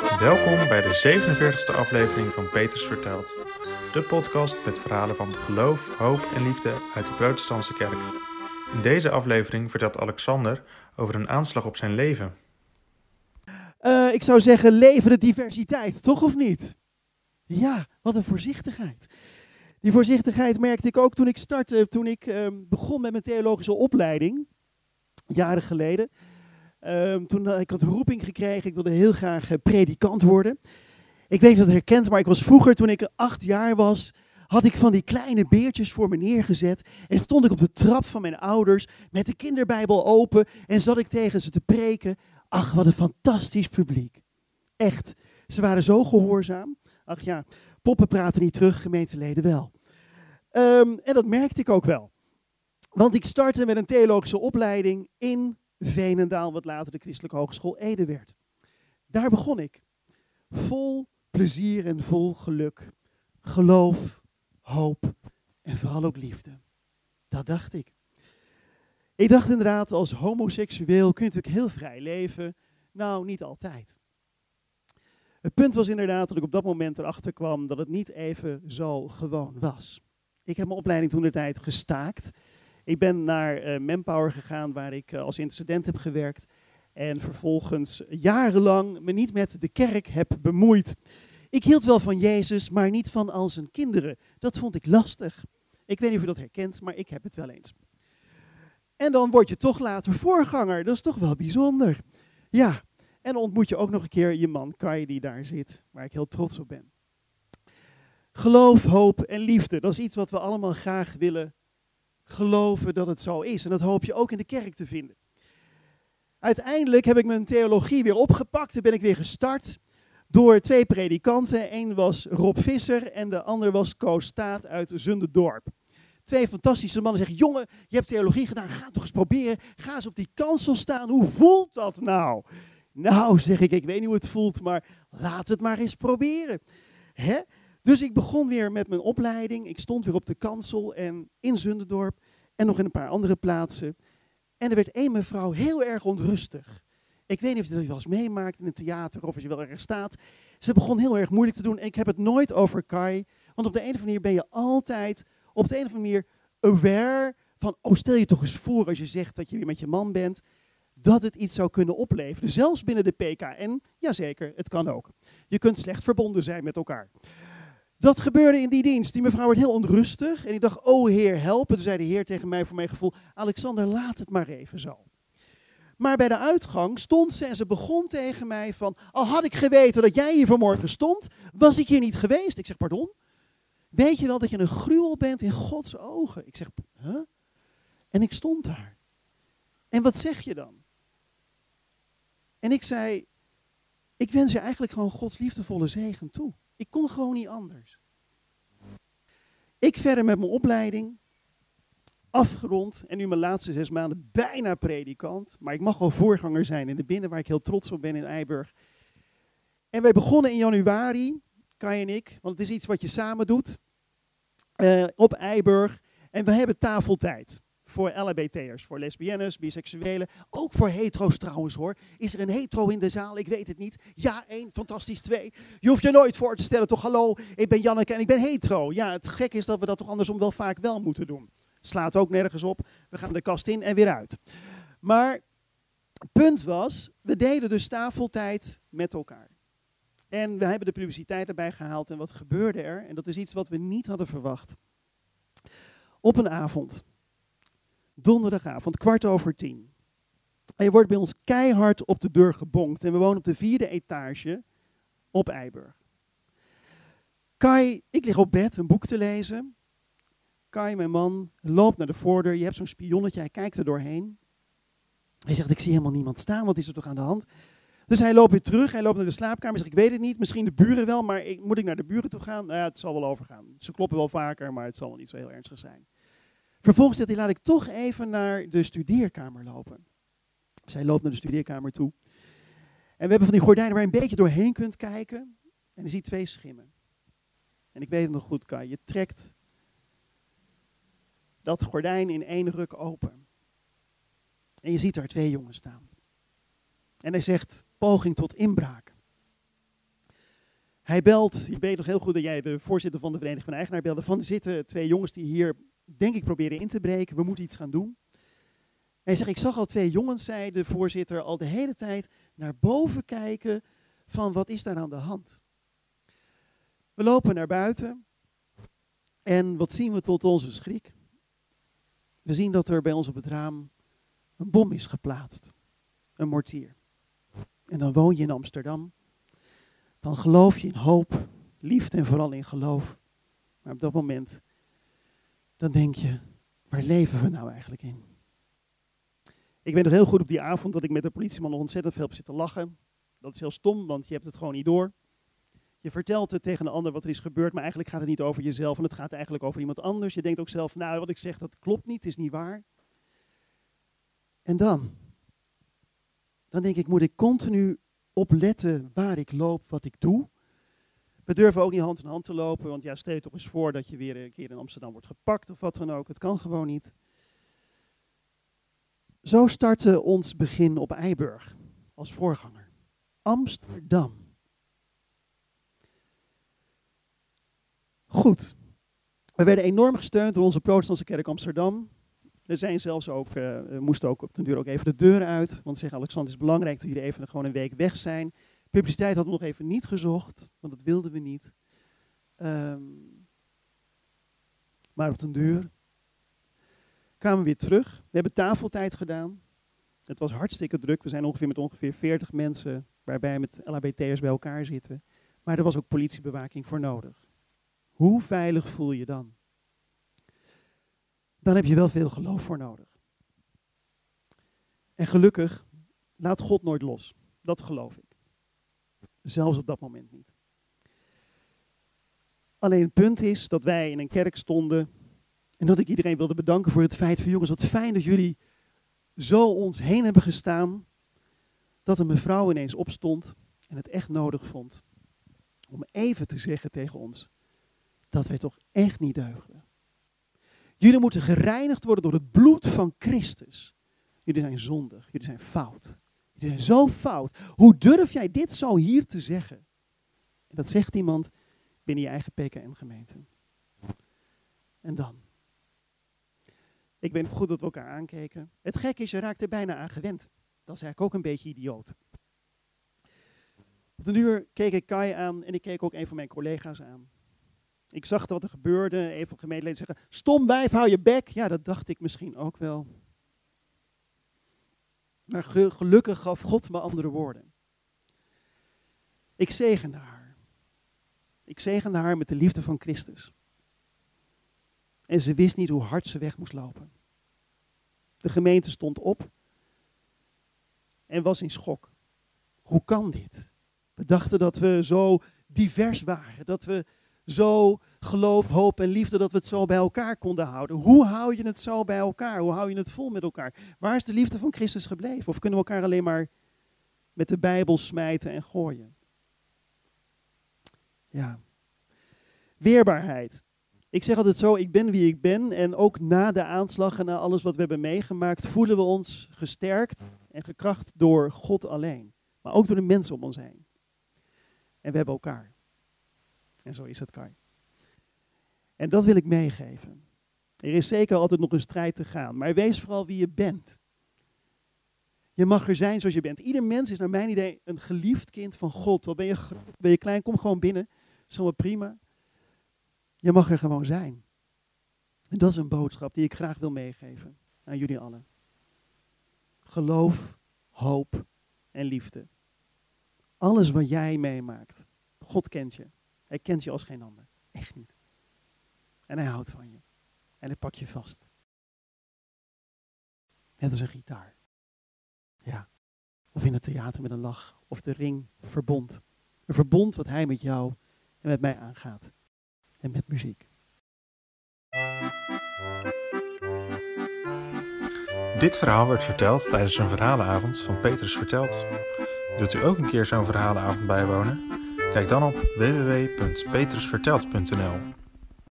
Welkom bij de 47e aflevering van Peters Vertelt. De podcast met verhalen van geloof, hoop en liefde uit de protestantse kerk. In deze aflevering vertelt Alexander over een aanslag op zijn leven. Uh, ik zou zeggen, leven de diversiteit, toch of niet? Ja, wat een voorzichtigheid. Die voorzichtigheid merkte ik ook toen ik startte, toen ik uh, begon met mijn theologische opleiding, jaren geleden. Uh, toen uh, ik had roeping gekregen, ik wilde heel graag predikant worden. Ik weet niet of het herkent, maar ik was vroeger, toen ik acht jaar was, had ik van die kleine beertjes voor me neergezet. En stond ik op de trap van mijn ouders met de kinderbijbel open en zat ik tegen ze te preken. Ach, wat een fantastisch publiek. Echt, ze waren zo gehoorzaam. Ach ja, poppen praten niet terug, gemeenteleden wel. Um, en dat merkte ik ook wel. Want ik startte met een theologische opleiding in Veenendaal, wat later de Christelijke Hogeschool Ede werd. Daar begon ik. Vol plezier en vol geluk. Geloof, hoop en vooral ook liefde. Dat dacht ik. Ik dacht inderdaad, als homoseksueel kun je natuurlijk heel vrij leven. Nou, niet altijd. Het punt was inderdaad dat ik op dat moment erachter kwam dat het niet even zo gewoon was. Ik heb mijn opleiding toen de tijd gestaakt. Ik ben naar uh, Manpower gegaan, waar ik uh, als intercedent heb gewerkt. En vervolgens jarenlang me niet met de kerk heb bemoeid. Ik hield wel van Jezus, maar niet van al zijn kinderen. Dat vond ik lastig. Ik weet niet of je dat herkent, maar ik heb het wel eens. En dan word je toch later voorganger. Dat is toch wel bijzonder. Ja, en ontmoet je ook nog een keer je man Kai die daar zit, waar ik heel trots op ben. Geloof, hoop en liefde, dat is iets wat we allemaal graag willen geloven dat het zo is. En dat hoop je ook in de kerk te vinden. Uiteindelijk heb ik mijn theologie weer opgepakt en ben ik weer gestart door twee predikanten. Eén was Rob Visser en de ander was Koos Staat uit Zunderdorp. Twee fantastische mannen zeggen, jongen, je hebt theologie gedaan, ga toch eens proberen. Ga eens op die kansel staan, hoe voelt dat nou? Nou, zeg ik, ik weet niet hoe het voelt, maar laat het maar eens proberen. Hè? Dus ik begon weer met mijn opleiding. Ik stond weer op de kansel en in Zunderdorp en nog in een paar andere plaatsen. En er werd één mevrouw heel erg onrustig. Ik weet niet of je dat wel eens meemaakt in een theater of als je wel ergens staat. Ze begon heel erg moeilijk te doen. En ik heb het nooit over Kai. Want op de een of andere manier ben je altijd op de een of andere manier aware van, oh stel je toch eens voor als je zegt dat je weer met je man bent, dat het iets zou kunnen opleveren. Zelfs binnen de PKN, jazeker, het kan ook. Je kunt slecht verbonden zijn met elkaar. Dat gebeurde in die dienst. Die mevrouw werd heel onrustig. En ik dacht, oh heer, help. En toen zei de heer tegen mij voor mijn gevoel, Alexander, laat het maar even zo. Maar bij de uitgang stond ze en ze begon tegen mij van, al had ik geweten dat jij hier vanmorgen stond, was ik hier niet geweest. Ik zeg, pardon? Weet je wel dat je een gruwel bent in Gods ogen? Ik zeg, huh? En ik stond daar. En wat zeg je dan? En ik zei, ik wens je eigenlijk gewoon Gods liefdevolle zegen toe. Ik kon gewoon niet anders. Ik verder met mijn opleiding, afgerond en nu mijn laatste zes maanden bijna predikant. Maar ik mag wel voorganger zijn in de binnen waar ik heel trots op ben in Eiburg. En wij begonnen in januari, Kai en ik, want het is iets wat je samen doet, uh, op Eiburg. En we hebben tafeltijd voor LHBT'ers, voor lesbiennes, biseksuelen, ook voor hetero's trouwens hoor. Is er een hetero in de zaal? Ik weet het niet. Ja, één, fantastisch, twee. Je hoeft je nooit voor te stellen, toch hallo, ik ben Janneke en ik ben hetero. Ja, het gek is dat we dat toch andersom wel vaak wel moeten doen. Slaat ook nergens op. We gaan de kast in en weer uit. Maar punt was, we deden dus tafeltijd met elkaar. En we hebben de publiciteit erbij gehaald. En wat gebeurde er? En dat is iets wat we niet hadden verwacht. Op een avond donderdagavond, kwart over tien. En je wordt bij ons keihard op de deur gebonkt. En we wonen op de vierde etage op Eiburg. Kai, ik lig op bed een boek te lezen. Kai, mijn man, loopt naar de voordeur. Je hebt zo'n spionnetje, hij kijkt er doorheen. Hij zegt, ik zie helemaal niemand staan, wat is er toch aan de hand? Dus hij loopt weer terug, hij loopt naar de slaapkamer. Zegt, ik weet het niet, misschien de buren wel, maar ik, moet ik naar de buren toe gaan? Nou ja, het zal wel overgaan. Ze kloppen wel vaker, maar het zal wel niet zo heel ernstig zijn. Vervolgens zegt hij, laat ik toch even naar de studeerkamer lopen. Zij loopt naar de studeerkamer toe. En we hebben van die gordijnen waar je een beetje doorheen kunt kijken. En je ziet twee schimmen. En ik weet het nog goed, Kai. Je trekt dat gordijn in één ruk open. En je ziet daar twee jongens staan. En hij zegt, poging tot inbraak. Hij belt, je weet nog heel goed dat jij de voorzitter van de Vereniging van Eigenaar belde, van er zitten twee jongens die hier, denk ik, proberen in te breken, we moeten iets gaan doen. En hij zegt, ik zag al twee jongens, zei de voorzitter, al de hele tijd naar boven kijken van wat is daar aan de hand. We lopen naar buiten en wat zien we tot onze schrik? We zien dat er bij ons op het raam een bom is geplaatst, een mortier. En dan woon je in Amsterdam dan geloof je in hoop, liefde en vooral in geloof. Maar op dat moment, dan denk je, waar leven we nou eigenlijk in? Ik weet nog heel goed op die avond dat ik met de politieman ontzettend veel heb zitten lachen. Dat is heel stom, want je hebt het gewoon niet door. Je vertelt het tegen een ander wat er is gebeurd, maar eigenlijk gaat het niet over jezelf en het gaat eigenlijk over iemand anders. Je denkt ook zelf, nou wat ik zeg dat klopt niet, is niet waar. En dan, dan denk ik, moet ik continu opletten waar ik loop, wat ik doe. We durven ook niet hand in hand te lopen, want ja, stel je toch eens voor dat je weer een keer in Amsterdam wordt gepakt of wat dan ook. Het kan gewoon niet. Zo startte ons begin op Eiburg als voorganger. Amsterdam. Goed. We werden enorm gesteund door onze protestantse kerk Amsterdam. Er zijn zelfs ook, we moesten ook op den duur ook even de deuren uit. Want zeggen Alexander, het is belangrijk dat jullie even gewoon een week weg zijn. Publiciteit hadden we nog even niet gezocht, want dat wilden we niet. Um, maar op den duur kwamen we weer terug. We hebben tafeltijd gedaan. Het was hartstikke druk. We zijn ongeveer met ongeveer 40 mensen, waarbij met LHBT'ers bij elkaar zitten. Maar er was ook politiebewaking voor nodig. Hoe veilig voel je dan? dan heb je wel veel geloof voor nodig. En gelukkig laat God nooit los. Dat geloof ik. Zelfs op dat moment niet. Alleen het punt is dat wij in een kerk stonden en dat ik iedereen wilde bedanken voor het feit van jongens, wat fijn dat jullie zo ons heen hebben gestaan, dat een mevrouw ineens opstond en het echt nodig vond om even te zeggen tegen ons dat wij toch echt niet deugden. Jullie moeten gereinigd worden door het bloed van Christus. Jullie zijn zondig, jullie zijn fout. Zo fout. Hoe durf jij dit zo hier te zeggen? En dat zegt iemand binnen je eigen PKM-gemeente. En dan? Ik weet goed dat we elkaar aankeken. Het gekke is, je raakt er bijna aan gewend. Dat is eigenlijk ook een beetje idioot. Op de uur keek ik Kai aan en ik keek ook een van mijn collega's aan. Ik zag wat er gebeurde. Een van de gemeenteleden zeggen, stom wijf, hou je bek. Ja, dat dacht ik misschien ook wel. Maar gelukkig gaf God me andere woorden. Ik zegende haar. Ik zegende haar met de liefde van Christus. En ze wist niet hoe hard ze weg moest lopen. De gemeente stond op en was in schok. Hoe kan dit? We dachten dat we zo divers waren, dat we zo geloof, hoop en liefde dat we het zo bij elkaar konden houden. Hoe hou je het zo bij elkaar? Hoe hou je het vol met elkaar? Waar is de liefde van Christus gebleven? Of kunnen we elkaar alleen maar met de Bijbel smijten en gooien? Ja. Weerbaarheid. Ik zeg altijd zo, ik ben wie ik ben. En ook na de aanslag en na alles wat we hebben meegemaakt, voelen we ons gesterkt en gekracht door God alleen. Maar ook door de mensen om ons heen. En we hebben elkaar. En zo is het, Kai. En dat wil ik meegeven. Er is zeker altijd nog een strijd te gaan, maar wees vooral wie je bent. Je mag er zijn zoals je bent. Ieder mens is naar mijn idee een geliefd kind van God. Al ben je groot, ben je klein, kom gewoon binnen. Zomaar prima. Je mag er gewoon zijn. En dat is een boodschap die ik graag wil meegeven aan jullie allen. Geloof, hoop en liefde. Alles wat jij meemaakt. God kent je. Hij kent je als geen ander. Echt niet. En hij houdt van je. En hij pakt je vast. Net als een gitaar. Ja. Of in het theater met een lach. Of de ring verbond. Een verbond wat hij met jou en met mij aangaat. En met muziek. Dit verhaal werd verteld tijdens een verhalenavond van Petrus Vertelt. Wilt u ook een keer zo'n verhalenavond bijwonen? Kijk dan op www.petrusverteld.nl